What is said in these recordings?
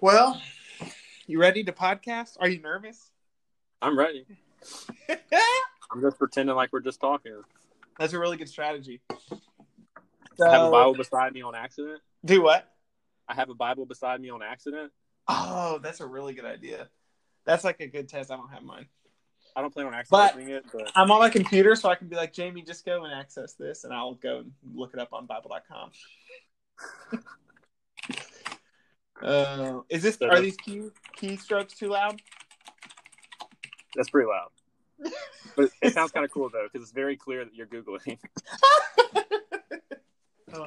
Well, you ready to podcast? Are you nervous? I'm ready. I'm just pretending like we're just talking. That's a really good strategy. I have a Bible beside me on accident. Do what? I have a Bible beside me on accident. Oh, that's a really good idea. That's like a good test. I don't have mine. I don't plan on accessing it, but I'm on my computer, so I can be like, Jamie, just go and access this, and I'll go and look it up on Bible.com. uh, is this? Are these key keystrokes too loud? that's pretty loud. But it sounds kind of cool though, because it's very clear that you're googling.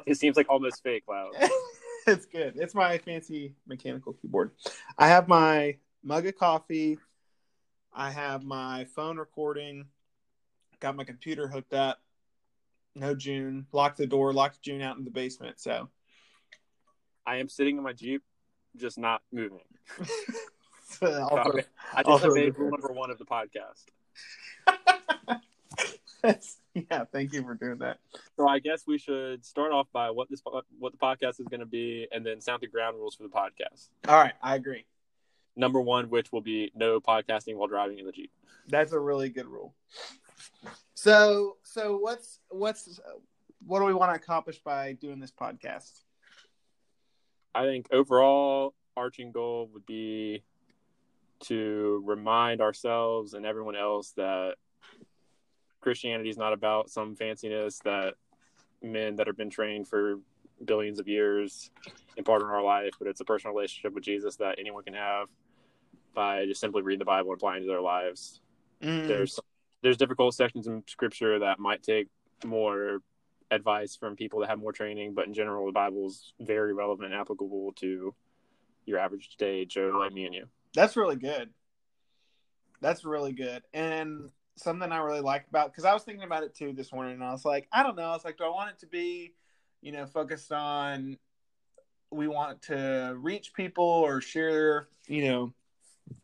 It seems like almost fake loud. it's good. It's my fancy mechanical keyboard. I have my mug of coffee. I have my phone recording. Got my computer hooked up. No June. Locked the door. Locked June out in the basement. So I am sitting in my Jeep, just not moving. I just obeyed rule number one of the podcast. yeah. Thank you for doing that. So I guess we should start off by what this what the podcast is going to be, and then sound the ground rules for the podcast. All right, I agree. Number one, which will be no podcasting while driving in the Jeep. That's a really good rule. So, so what's what's what do we want to accomplish by doing this podcast? I think overall arching goal would be to remind ourselves and everyone else that Christianity is not about some fanciness that men that have been trained for billions of years impart in our life, but it's a personal relationship with Jesus that anyone can have by just simply reading the Bible and applying to their lives. Mm. There's there's difficult sections in Scripture that might take more advice from people that have more training, but in general, the Bible is very relevant and applicable to your average day Joe like me and you. That's really good. That's really good. And something I really like about because I was thinking about it too this morning, and I was like, I don't know. I was like, do I want it to be, you know, focused on we want to reach people or share, you know,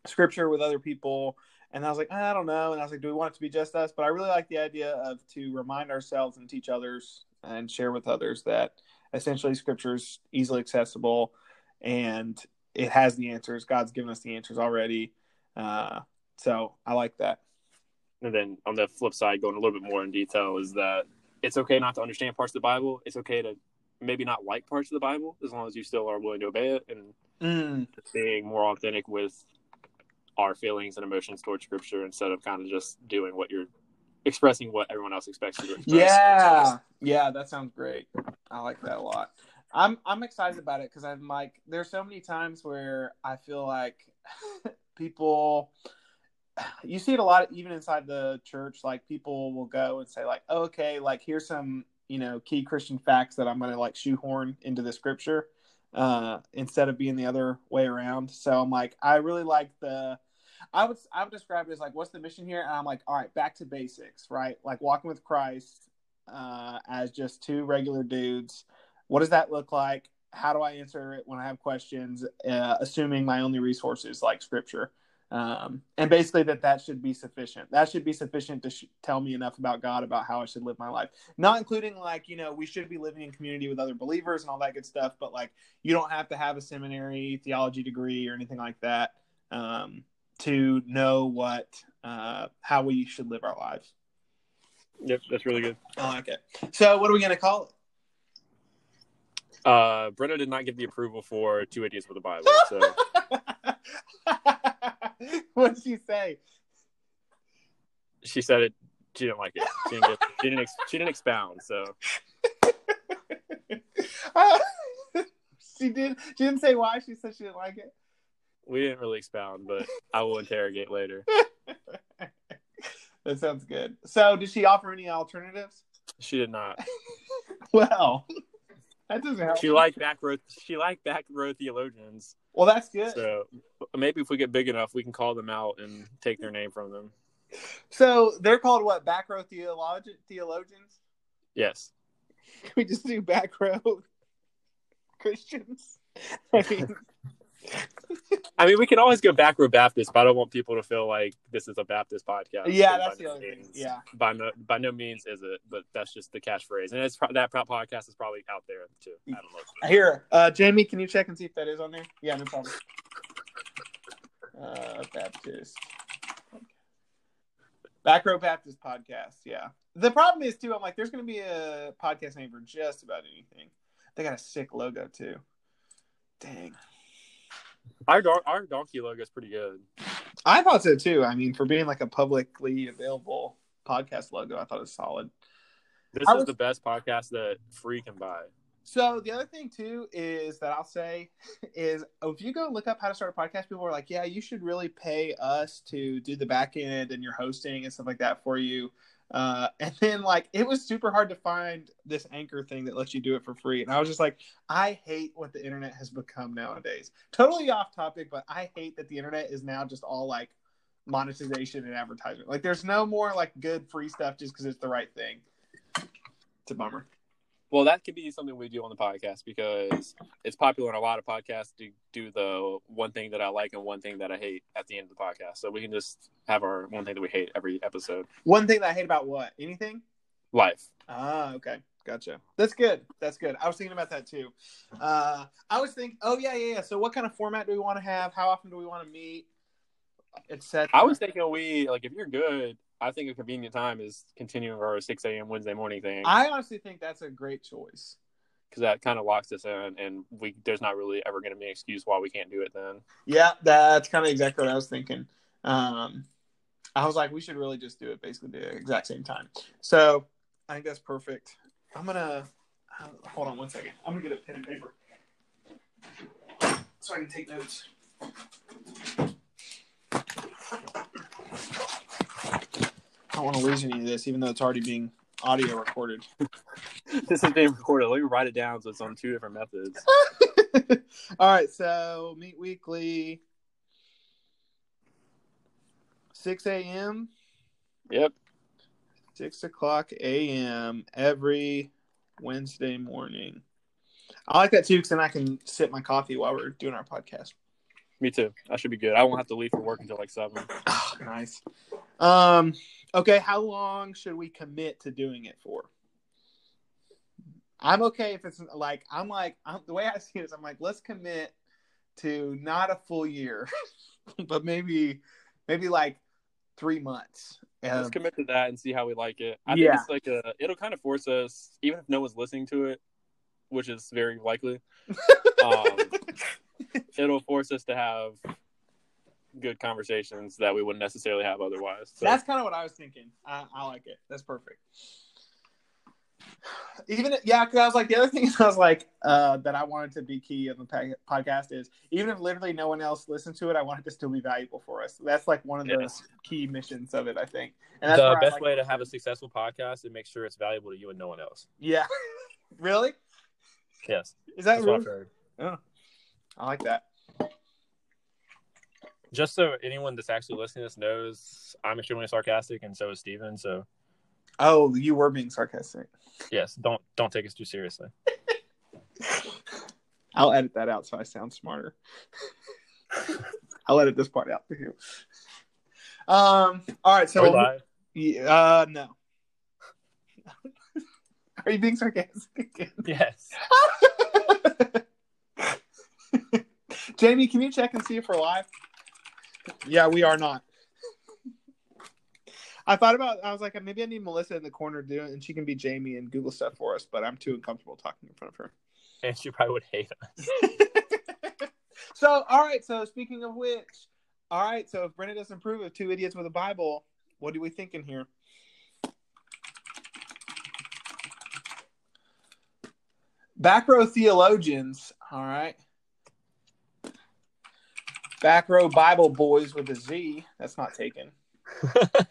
scripture with other people? And I was like, I don't know. And I was like, do we want it to be just us? But I really like the idea of to remind ourselves and teach others and share with others that essentially scripture is easily accessible and it has the answers. God's given us the answers already. Uh, so I like that. And then on the flip side, going a little bit more in detail, is that it's okay not to understand parts of the Bible. It's okay to maybe not like parts of the Bible as long as you still are willing to obey it and Mm, being more authentic with our feelings and emotions towards Scripture instead of kind of just doing what you're expressing what everyone else expects you to express. yeah, yeah, that sounds great. I like that a lot. I'm I'm excited about it because I'm like, there's so many times where I feel like people. You see it a lot, even inside the church. Like people will go and say, like, oh, "Okay, like here's some you know key Christian facts that I'm going to like shoehorn into the scripture." uh, instead of being the other way around. So I'm like, I really like the. I would I would describe it as like, what's the mission here? And I'm like, all right, back to basics, right? Like walking with Christ uh, as just two regular dudes. What does that look like? How do I answer it when I have questions? Uh, assuming my only resource is like Scripture, um, and basically that that should be sufficient. That should be sufficient to sh- tell me enough about God about how I should live my life. Not including like you know we should be living in community with other believers and all that good stuff, but like you don't have to have a seminary theology degree or anything like that um, to know what uh, how we should live our lives. Yep, that's really good. I like it. So, what are we going to call it? Uh, Brenna did not give the approval for Two Idiots with a Bible, so what did she say? she said it. She didn't like it. She didn't. Get, she didn't. Ex, she didn't expound. So she did. She didn't say why. She said she didn't like it. We didn't really expound, but I will interrogate later. That sounds good. So, did she offer any alternatives? She did not. Well, that doesn't help. She liked back row. She liked back row theologians. well, that's good. So maybe if we get big enough, we can call them out and take their name from them. So they're called what? Back row theologi- theologians? Yes. Can we just do back row Christians? I mean, I mean, we can always go back row Baptist, but I don't want people to feel like this is a Baptist podcast. Yeah, that's the no other thing. Yeah. by no by no means is it, but that's just the catchphrase, and it's pro- that podcast is probably out there too. I don't know. Here, uh, Jamie, can you check and see if that is on there? Yeah, no problem. Uh, Baptist. Back Row Baptist podcast. Yeah. The problem is too. I'm like, there's going to be a podcast name for just about anything. They got a sick logo too. Dang. Our don- our donkey logo is pretty good. I thought so too. I mean, for being like a publicly available podcast logo, I thought it was solid. This I is was- the best podcast that free can buy. So the other thing too is that I'll say is if you go look up how to start a podcast, people are like, yeah, you should really pay us to do the back end and your hosting and stuff like that for you. Uh, and then like it was super hard to find this anchor thing that lets you do it for free. And I was just like, I hate what the internet has become nowadays. Totally off topic, but I hate that the internet is now just all like monetization and advertisement. Like there's no more like good free stuff just because it's the right thing. It's a bummer. Well, that could be something we do on the podcast because it's popular in a lot of podcasts to do the one thing that I like and one thing that I hate at the end of the podcast. So we can just have our one thing that we hate every episode. One thing that I hate about what? Anything? Life. Ah, okay. Gotcha. That's good. That's good. I was thinking about that too. Uh, I was thinking, oh, yeah, yeah, yeah. So, what kind of format do we want to have? How often do we want to meet? Etc. I was thinking we like if you're good, I think a convenient time is continuing our six a.m. Wednesday morning thing I honestly think that's a great choice. because that kind of locks us in, and we there's not really ever going to be an excuse why we can't do it then. Yeah, that's kind of exactly what I was thinking. Um, I was like, we should really just do it basically the exact same time. So, I think that's perfect. I'm gonna uh, hold on one second. I'm gonna get a pen and paper so I can take notes. Don't want to lose any of this, even though it's already being audio recorded. this is being recorded. Let me write it down so it's on two different methods. All right, so meet weekly, six a.m. Yep. six o'clock a.m. every Wednesday morning. I like that too because then I can sip my coffee while we're doing our podcast. Me too. I should be good. I won't have to leave for work until like seven. Oh, nice. Um. Okay. How long should we commit to doing it for? I'm okay if it's like I'm like I'm, the way I see it is I'm like let's commit to not a full year, but maybe maybe like three months. Let's Um, commit to that and see how we like it. I Yeah. think it's like a. It'll kind of force us, even if no one's listening to it, which is very likely. Um, it'll force us to have good conversations that we wouldn't necessarily have otherwise. So, That's kind of what I was thinking. I, I like it. That's perfect. Even yeah, because I was like the other thing is I was like uh, that I wanted to be key of the podcast is even if literally no one else listens to it, I want it to still be valuable for us. That's like one of the Yes. key missions of it, I think. And that's the best like- way to have a successful podcast is make sure it's valuable to you and no one else. Yeah, really? Yes, Is that that's what really? I've heard. I like that. Just so anyone that's actually listening to this knows, I'm extremely sarcastic, and so is Steven. So Oh, you were being sarcastic. yes, don't don't take us too seriously. I'll edit that out so I sound smarter. I'll edit this part out too. Um. All right. So Are we uh, no. Are you being sarcastic again? Yes. Jamie, can you check and see if we're live? Yeah, we are not. I thought about. I was like, maybe I need Melissa in the corner to do it, and she can be Jamie and Google stuff for us. But I'm too uncomfortable talking in front of her. And she probably would hate us. so, all right. So, speaking of which, all right. So, if Brenna doesn't approve of two idiots with a Bible, what are we thinking here? Back row theologians. All right. Back row Bible boys with a Z. That's not taken.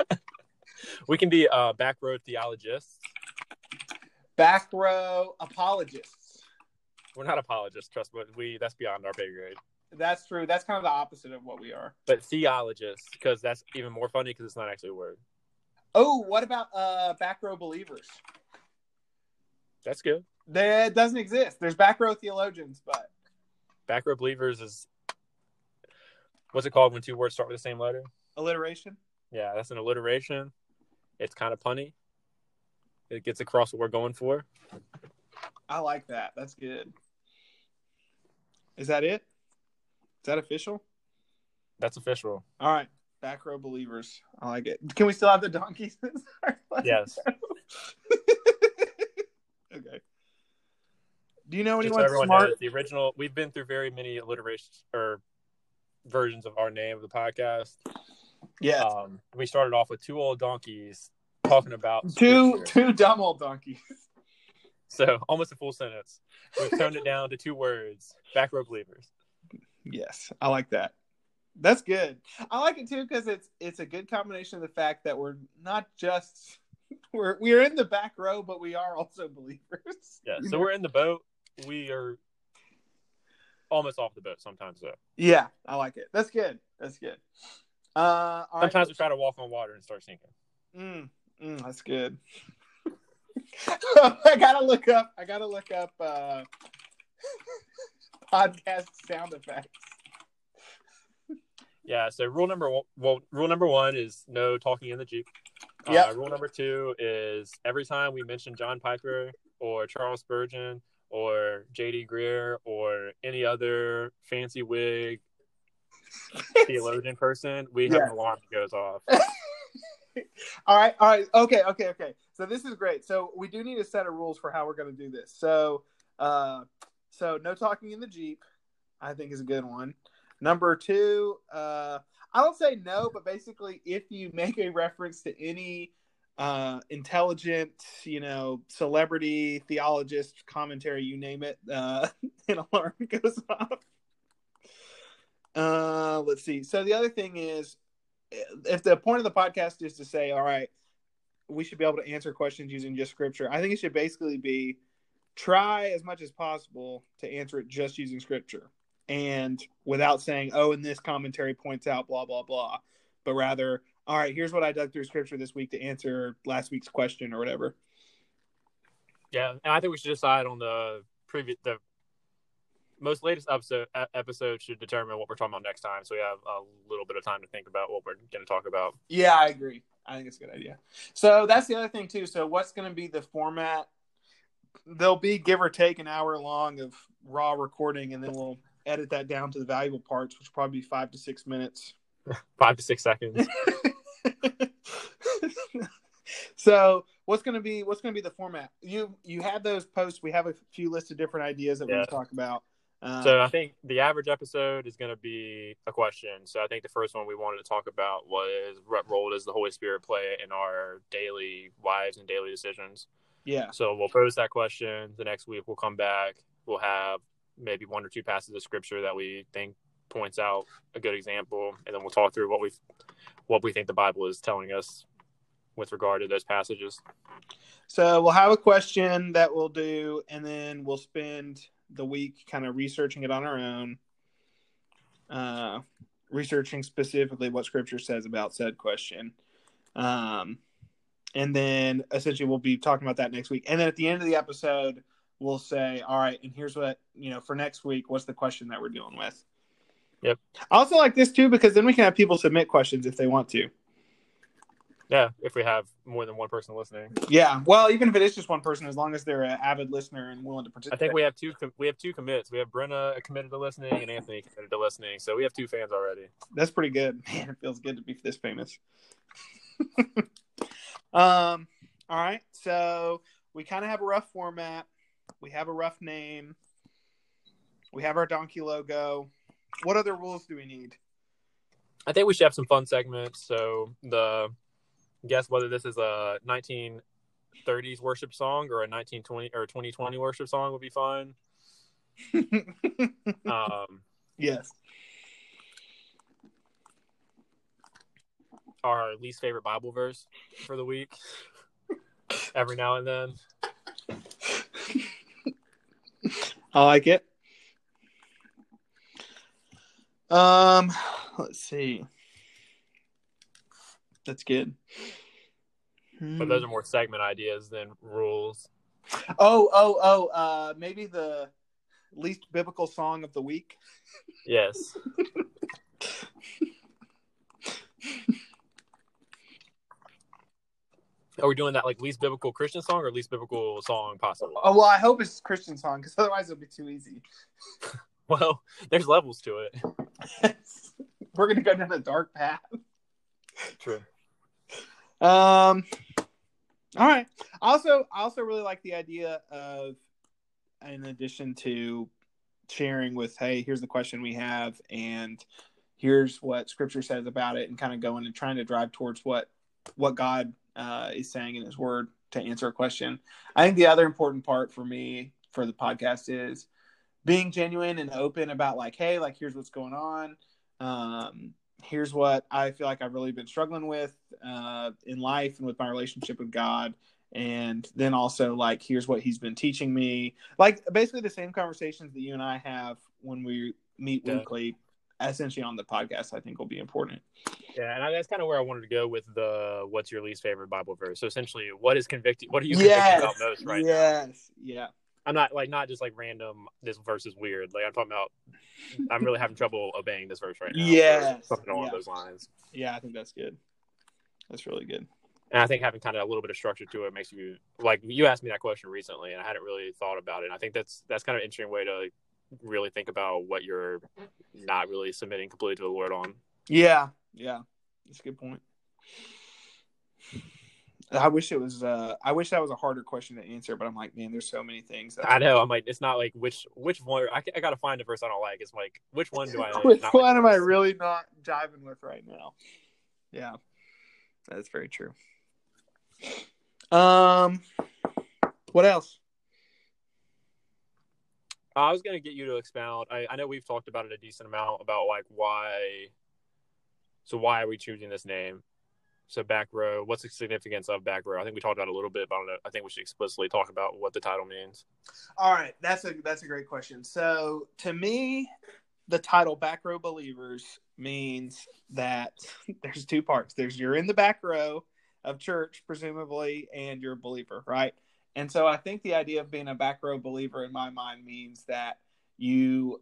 we can be uh, back row theologists. Back row apologists. We're not apologists, trust me. We that's beyond our pay grade. That's true. That's kind of the opposite of what we are. But theologists, because that's even more funny because it's not actually a word. Oh, what about uh back row believers? That's good. That doesn't exist. There's back row theologians, but Back row believers is what's it called when two words start with the same letter? Alliteration. Yeah, that's an alliteration. It's kind of punny. It gets across what we're going for. I like that. That's good. Is that it? Is that official? That's official. All right. Back row believers. I like it. Can we still have the donkeys? Yes. okay. Do you know anyone smart? the original. We've been through very many alliterations or versions of our name of the podcast. Yeah. Um, we started off with two old donkeys talking about two scripture. two dumb old donkeys. So almost a full sentence. We've toned it down to two words. Back row believers. Yes, I like that. That's good. I like it too because it's it's a good combination of the fact that we're not just we're we're in the back row, but we are also believers. Yeah. So we're in the boat. We are almost off the boat sometimes though. yeah, I like it. That's good. That's good. Uh, all right. Sometimes we try to walk on water and start sinking. Mm, mm, that's good. I gotta look up. I gotta look up uh, podcast sound effects. Yeah. So rule number one, well, rule number one is no talking in the jeep. Yeah. Uh, rule number two is every time we mention John Piper or Charles Spurgeon or J.D. Greear or any other fancy wig theologian person, we have Yeah. an alarm that goes off. all right, all right, okay, okay, okay. So this is great. So we do need a set of rules for how we're going to do this. So, uh, so no talking in the jeep, I think is a good one. Number two, uh, I don't say no, but basically, if you make a reference to any uh, intelligent, you know, celebrity, theologist, commentary, you name it, uh, an alarm goes off. Uh, let's see. So the other thing is, if the point of the podcast is to say, all right, we should be able to answer questions using just scripture, I think it should basically be try as much as possible to answer it just using scripture and without saying, oh, and this commentary points out blah, blah, blah, but rather, all right, here's what I dug through scripture this week to answer last week's question or whatever. Yeah, and I think we should decide on the previous the most latest episode episode should determine what we're talking about next time, so we have a little bit of time to think about what we're going to talk about. Yeah, I agree. I think it's a good idea. So that's the other thing too. So what's going to be the format? There'll be give or take an hour long of raw recording, and then we'll edit that down to the valuable parts, which will probably be five to six minutes. Five to six seconds. so what's going to be what's going to be the format? You you have those posts. We have a few lists of different ideas that Yeah. to talk about. Uh, So I think the average episode is going to be a question. So I think the first one we wanted to talk about was what role does the Holy Spirit play in our daily lives and daily decisions? yeah, So we'll pose that question. The next week we'll come back. We'll have maybe one or two passages of scripture that we think points out a good example, and then we'll talk through what we what we think the Bible is telling us with regard to those passages. So we'll have a question that we'll do, and then we'll spend the week kind of researching it on our own, uh, researching specifically what Scripture says about said question. Um, and then essentially we'll be talking about that next week. And then at the end of the episode, we'll say, all right, and here's what, you know, for next week, what's the question that we're dealing with? Yep. I also like this too because then we can have people submit questions if they want to. Yeah, if we have more than one person listening, Yeah. Well, even if it is just one person, as long as they're an avid listener and willing to participate. I think we have two. com- We have two commits. We have Brenna committed to listening and Anthony committed to listening. So we have two fans already. That's pretty good. Man, it feels good to be this famous. um, all right. So we kind of have a rough format. We have a rough name. We have our donkey logo. What other rules do we need? I think we should have some fun segments. So the guess whether this is a 1930s worship song or a 1920 or 2020 worship song would be fun. Um, yes. our least favorite Bible verse for the week. Every now and then. I like it. Um, let's see. That's good. But those are more segment ideas than rules. Oh, oh, oh, uh maybe the least biblical song of the week. Yes. Are we doing that like least biblical Christian song or least biblical song possible? Oh well, I hope it's Christian song because otherwise it'll be too easy. Well, there's levels to it. We're gonna go down a dark path. True. Um. All right. Also, I also really like the idea of, in addition to sharing with, hey, here's the question we have, and here's what Scripture says about it, and kind of going and trying to drive towards what what God uh, is saying in His Word to answer a question. I think the other important part for me for the podcast is being genuine and open about like, hey, like here's what's going on. Um, here's what I feel like I've really been struggling with uh, in life and with my relationship with God. And then also like, here's what he's been teaching me. Like basically the same conversations that you and I have when we meet Yeah. weekly, essentially on the podcast, I think will be important. Yeah, and I, that's kind of where I wanted to go with the "What's your least favorite Bible verse?" So essentially, what is convicting? What are you Yes. convicted about most right now? yes. Yeah. I'm not like not just like random. This verse is weird. Like I'm talking about. I'm really having trouble obeying this verse right now. Yes. something along Yeah. those lines. Yeah. I think that's good. That's really good. And I think having kind of a little bit of structure to it makes you like you asked me that question recently, and I hadn't really thought about it. And I think that's that's kind of an interesting way to really think about what you're not really submitting completely to the Lord on. Yeah, yeah, that's a good point. I wish it was. Uh, I wish that was a harder question to answer, but I'm like, man, there's so many things. I know. I'm like, it's not like which which one. I, I got to find a verse I don't like. It's like which one do I? Which not one like am I really not jiving with right now? Yeah, that's very true. Um, what else? I was gonna get you to expound. I, I know we've talked about it a decent amount about like why. So why are we choosing this name? So back row. What's the significance of back row? I think we talked about a little bit, but I, don't know, I think we should explicitly talk about what the title means. All right, that's a that's a great question. So to me, the title "Back Row Believers" means that there's two parts. There's you're in the back row of church, presumably, and you're a believer, right? And so I think the idea of being a back row believer in my mind means that you,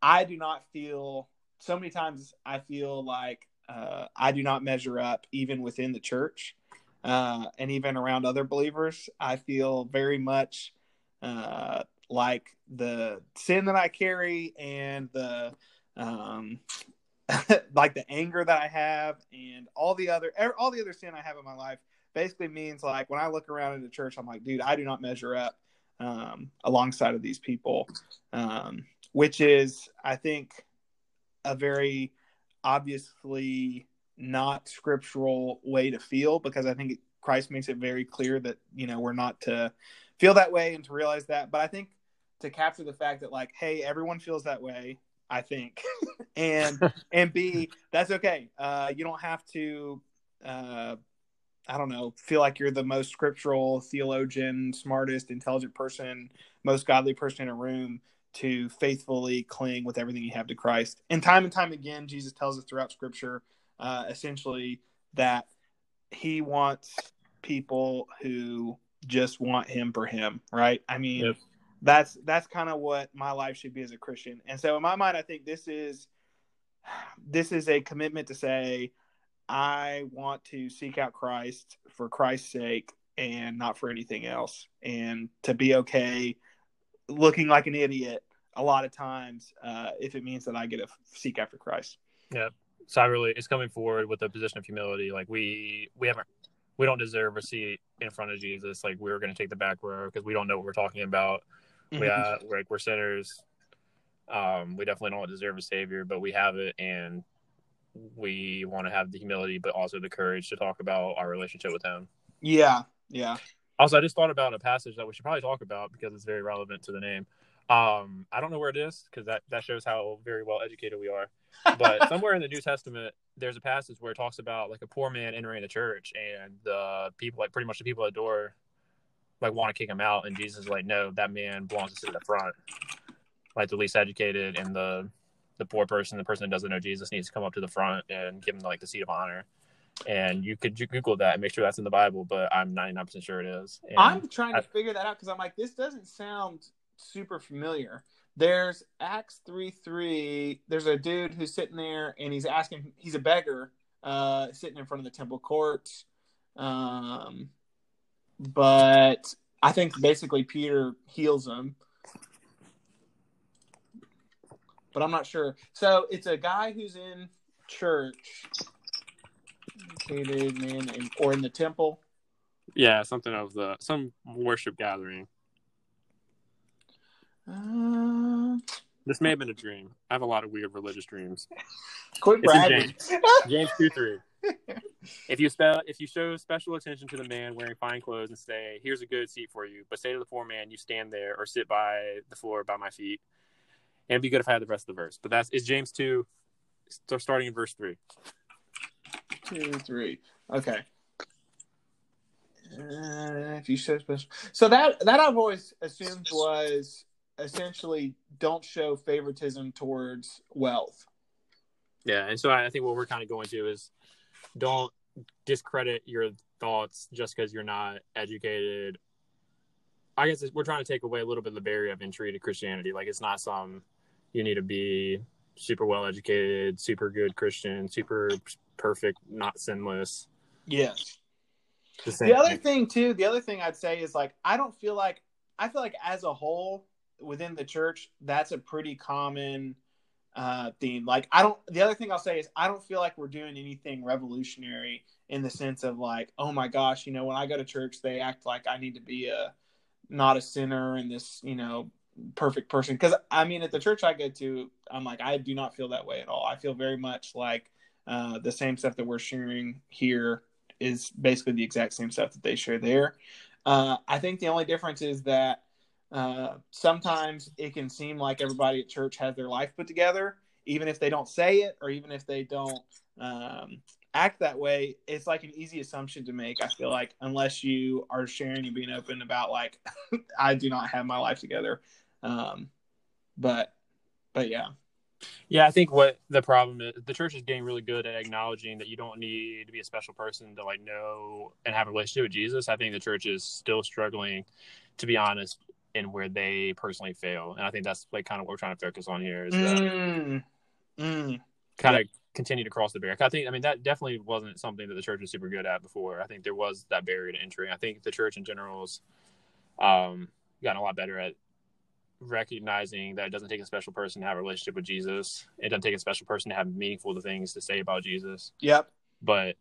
I do not feel so many times I feel like uh, I do not measure up even within the church uh, and even around other believers. I feel very much uh, like the sin that I carry and the um, like the anger that I have and all the other all the other sin I have in my life basically means like when I look around in the church, I'm like, dude, I do not measure up um, alongside of these people, um, which is I think a very obviously not scriptural way to feel because I think Christ makes it very clear that you know we're not to feel that way and to realize that. But I think to capture the fact that like, hey, everyone feels that way. I think, and and B, that's okay. Uh, you don't have to. Uh, I don't know. Feel like you're the most scriptural theologian, smartest, intelligent person, most godly person in a room to faithfully cling with everything you have to Christ. And time and time again, Jesus tells us throughout Scripture, uh, essentially that He wants people who just want Him for Him. Right? I mean, Yep. that's that's kind of what my life should be as a Christian. And so, in my mind, I think this is this is a commitment to say, I want to seek out Christ for Christ's sake and not for anything else, and to be okay looking like an idiot a lot of times uh, if it means that I get to seek after Christ. Yeah. So I really, it's coming forward with a position of humility. Like we, we haven't, we don't deserve a seat in front of Jesus. Like we're going to take the back row because we don't know what we're talking about. We, uh, we're like we're sinners. Um, we definitely don't deserve a savior, but we have it, and we want to have the humility, but also the courage to talk about our relationship with Him. yeah, yeah. Also, I just thought about a passage that we should probably talk about because it's very relevant to the name. Um, I don't know where it is because that, that shows how very well educated we are. But somewhere in the New Testament, there's a passage where it talks about like a poor man entering the church and the people, like pretty much the people at the door, like want to kick him out, and Jesus is like, no, that man belongs to the front, like the least educated and the the poor person, the person that doesn't know Jesus, needs to come up to the front and give him like the seat of honor. And you could Google that and make sure that's in the Bible, but I'm 99% sure it is. And I'm trying to I- figure that out because I'm like, this doesn't sound super familiar. there's Acts three three. There's a dude who's sitting there and he's asking. He's a beggar, uh, sitting in front of the temple courts. Um, but I think basically Peter heals him. But I'm not sure. So it's a guy who's in church, located man, in, or in the temple. Yeah, something of the some worship gathering. Uh, This may have been a dream. I have a lot of weird religious dreams. quit It's bragging. James two three. If you spell, if you show special attention to the man wearing fine clothes and say, "Here's a good seat for you," but say to the poor man, "You stand there or sit by the floor by my feet," and it'd be good if I had the rest of the verse. But that's is James two, starting in verse three. Two, three. Okay. Uh, if you show special, so that that I've always assumed was essentially don't show favoritism towards wealth. Yeah, and so I think what we're kind of going to is don't discredit your thoughts just because you're not educated. I guess we're trying to take away a little bit of the barrier of entry to Christianity. Like it's not some you need to be super well educated, super good Christian, super perfect, not sinless. Yes. The, The other thing. thing too, the other thing I'd say is like I don't feel like I feel like as a whole within the church that's a pretty common uh theme. Like I don't the other thing I'll say is I don't feel like we're doing anything revolutionary in the sense of like, oh my gosh, you know, when I go to church they act like I need to be a not a sinner and this, you know, perfect person cuz I mean at the church I go to I'm like I do not feel that way at all. I feel very much like uh the same stuff that we're sharing here is basically the exact same stuff that they share there. Uh, I think the only difference is that uh, sometimes it can seem like everybody at church has their life put together, even if they don't say it or even if they don't um, act that way. It's like an easy assumption to make. I feel like unless you are sharing and being open about like, I do not have my life together. Um, but, but yeah. Yeah, I think what the problem is, the church is getting really good at acknowledging that you don't need to be a special person to like know and have a relationship with Jesus. I think the church is still struggling, to be honest, in where they personally fail, and I think that's like kind of what we're trying to focus on here is that Mm, mm, kind of continue to cross the barrier. I think, I mean, that definitely wasn't something that the church was super good at before. I think there was that barrier to entry. I think the church in general has um, gotten a lot better at recognizing that it doesn't take a special person to have a relationship with Jesus. It doesn't take a special person to have meaningful things to say about Jesus. yep. But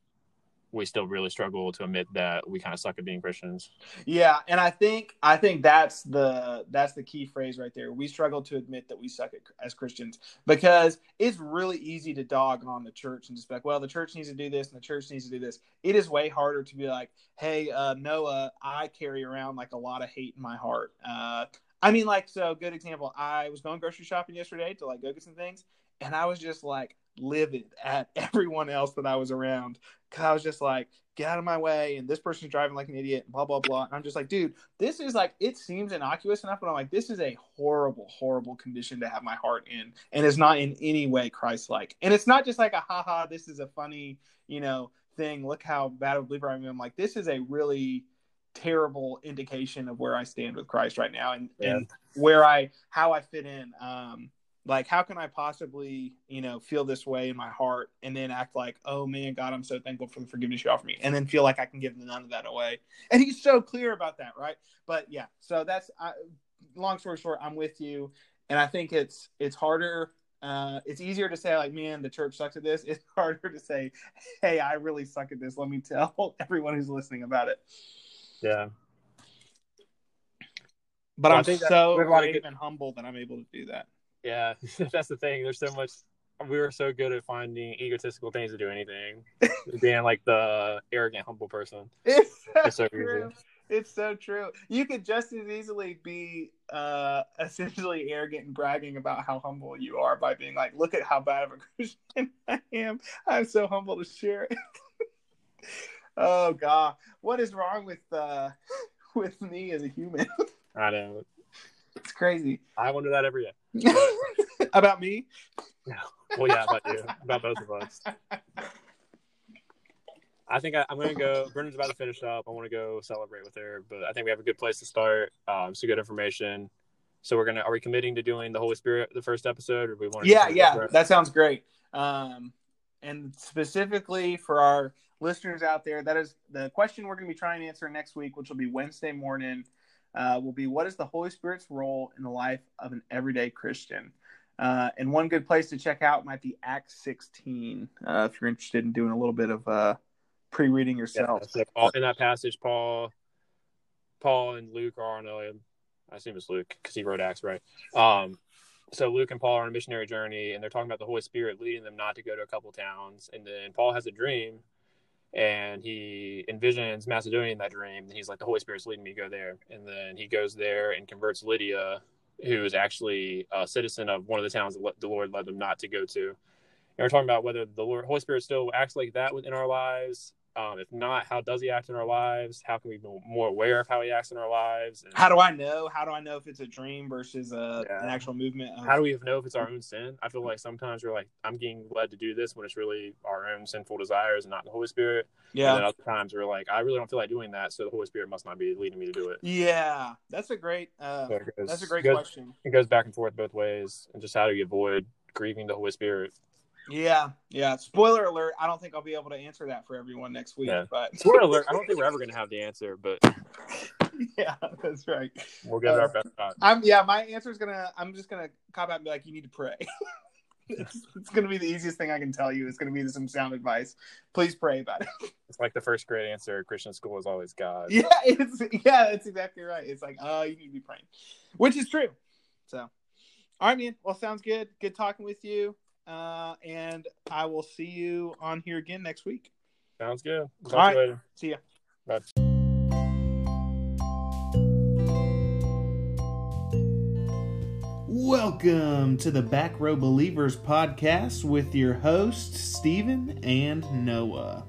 we still really struggle to admit that we kind of suck at being Christians. Yeah, and I think I think that's the that's the key phrase right there. We struggle to admit that we suck at, as Christians because it's really easy to dog on the church and just be like, well, the church needs to do this and the church needs to do this. It is way harder to be like, hey, uh, Noah, I carry around like a lot of hate in my heart. Uh, I mean, like, so good example. I was going grocery shopping yesterday to like go get some things, and I was just like livid at everyone else that I was around because I was just like, get out of my way, and this person's driving like an idiot, and blah blah blah. And I'm just like, dude, this is like, it seems innocuous enough, but I'm like, this is a horrible, horrible condition to have my heart in, and it's not in any way Christ-like. And it's not just like a haha, this is a funny, you know, thing. Look how bad of a believer I am. I'm like, this is a really terrible indication of where I stand with Christ right now, and Yeah. and where I how I fit in. Um, like how can i possibly you know feel this way in my heart and then act like oh man god i'm so thankful for the forgiveness you offer me and then feel like i can give none of that away? And he's so clear about that right? But yeah so that's I, long story short i'm with you. And i think it's it's harder uh, it's easier to say like man the church sucks at this. It's harder to say hey i really suck at this. Let me tell everyone who's listening about it Yeah. but Well, I i'm think so we have a lot of brave good- and humble that i'm able to do that Yeah. That's the thing. There's so much. We were so good at finding egotistical things to do anything, being like the arrogant, humble person. It's so, It's so true. It's so true. You could just as easily be uh, essentially arrogant and bragging about how humble you are by being like, "Look at how bad of a Christian I am. I'm so humble to share it." Oh God, what is wrong with uh, with me as a human? I know. it's crazy. I wonder that every day. about me? Well, yeah, about you, about both of us. I think I, I'm going to go. Brendan's about to finish up. I want to go celebrate with her, but I think we have a good place to start. Um, some good information. So we're gonna are we committing to doing the Holy Spirit the first episode, or we want? Yeah, yeah, that sounds great. Um, and specifically for our listeners out there, that is the question we're going to be trying to answer next week, which will be Wednesday morning. Uh, will be what is the Holy Spirit's role in the life of an everyday Christian? Uh, and one good place to check out might be Acts 16 uh, if you're interested in doing a little bit of uh, pre-reading yourself. Yeah, in that passage, Paul, Paul and Luke are on a, I assume it's Luke because he wrote Acts, right? Um, so Luke and Paul are on a missionary journey, and they're talking about the Holy Spirit leading them not to go to a couple towns. And then Paul has a dream and he envisions Macedonia in that dream. And he's like, the Holy Spirit's leading me to go there. And then he goes there and converts Lydia, who is actually a citizen of one of the towns that the Lord led them not to go to. And we're talking about whether the Lord, Holy Spirit still acts like that within our lives, um, if not, how does he act in our lives? How can we be more aware of how he acts in our lives? And, how do I know? How do I know if it's a dream versus a, yeah. an actual movement? Of... How do we know if it's our own sin? I feel like sometimes we're like, I'm getting led to do this when it's really our own sinful desires and not the Holy Spirit. Yeah. And then other times we're like, I really don't feel like doing that, so the Holy Spirit must not be leading me to do it. Yeah, that's a great. Uh, so goes, that's a great it goes, question. It goes back and forth both ways, and just how do you avoid grieving the Holy Spirit? Yeah, yeah. Spoiler alert! I don't think I'll be able to answer that for everyone next week. Yeah. But spoiler alert! I don't think we're ever going to have the answer, but yeah, that's right. We'll give uh, our best shot. I'm yeah. My answer is gonna. I'm just gonna cop out and be like, you need to pray. it's, it's gonna be the easiest thing I can tell you. It's gonna be some sound advice. Please pray about it. It's like the first grade answer Christian school is always God. Yeah, it's yeah, that's exactly right. It's like, oh, you need to be praying, which is true. So, all right, man. Well, sounds good. Good talking with you. Uh, and I will see you on here again next week. Sounds good. Talk All right. later. See ya. Bye. Welcome to the Back Row Believers podcast with your hosts, Stephen and Noah.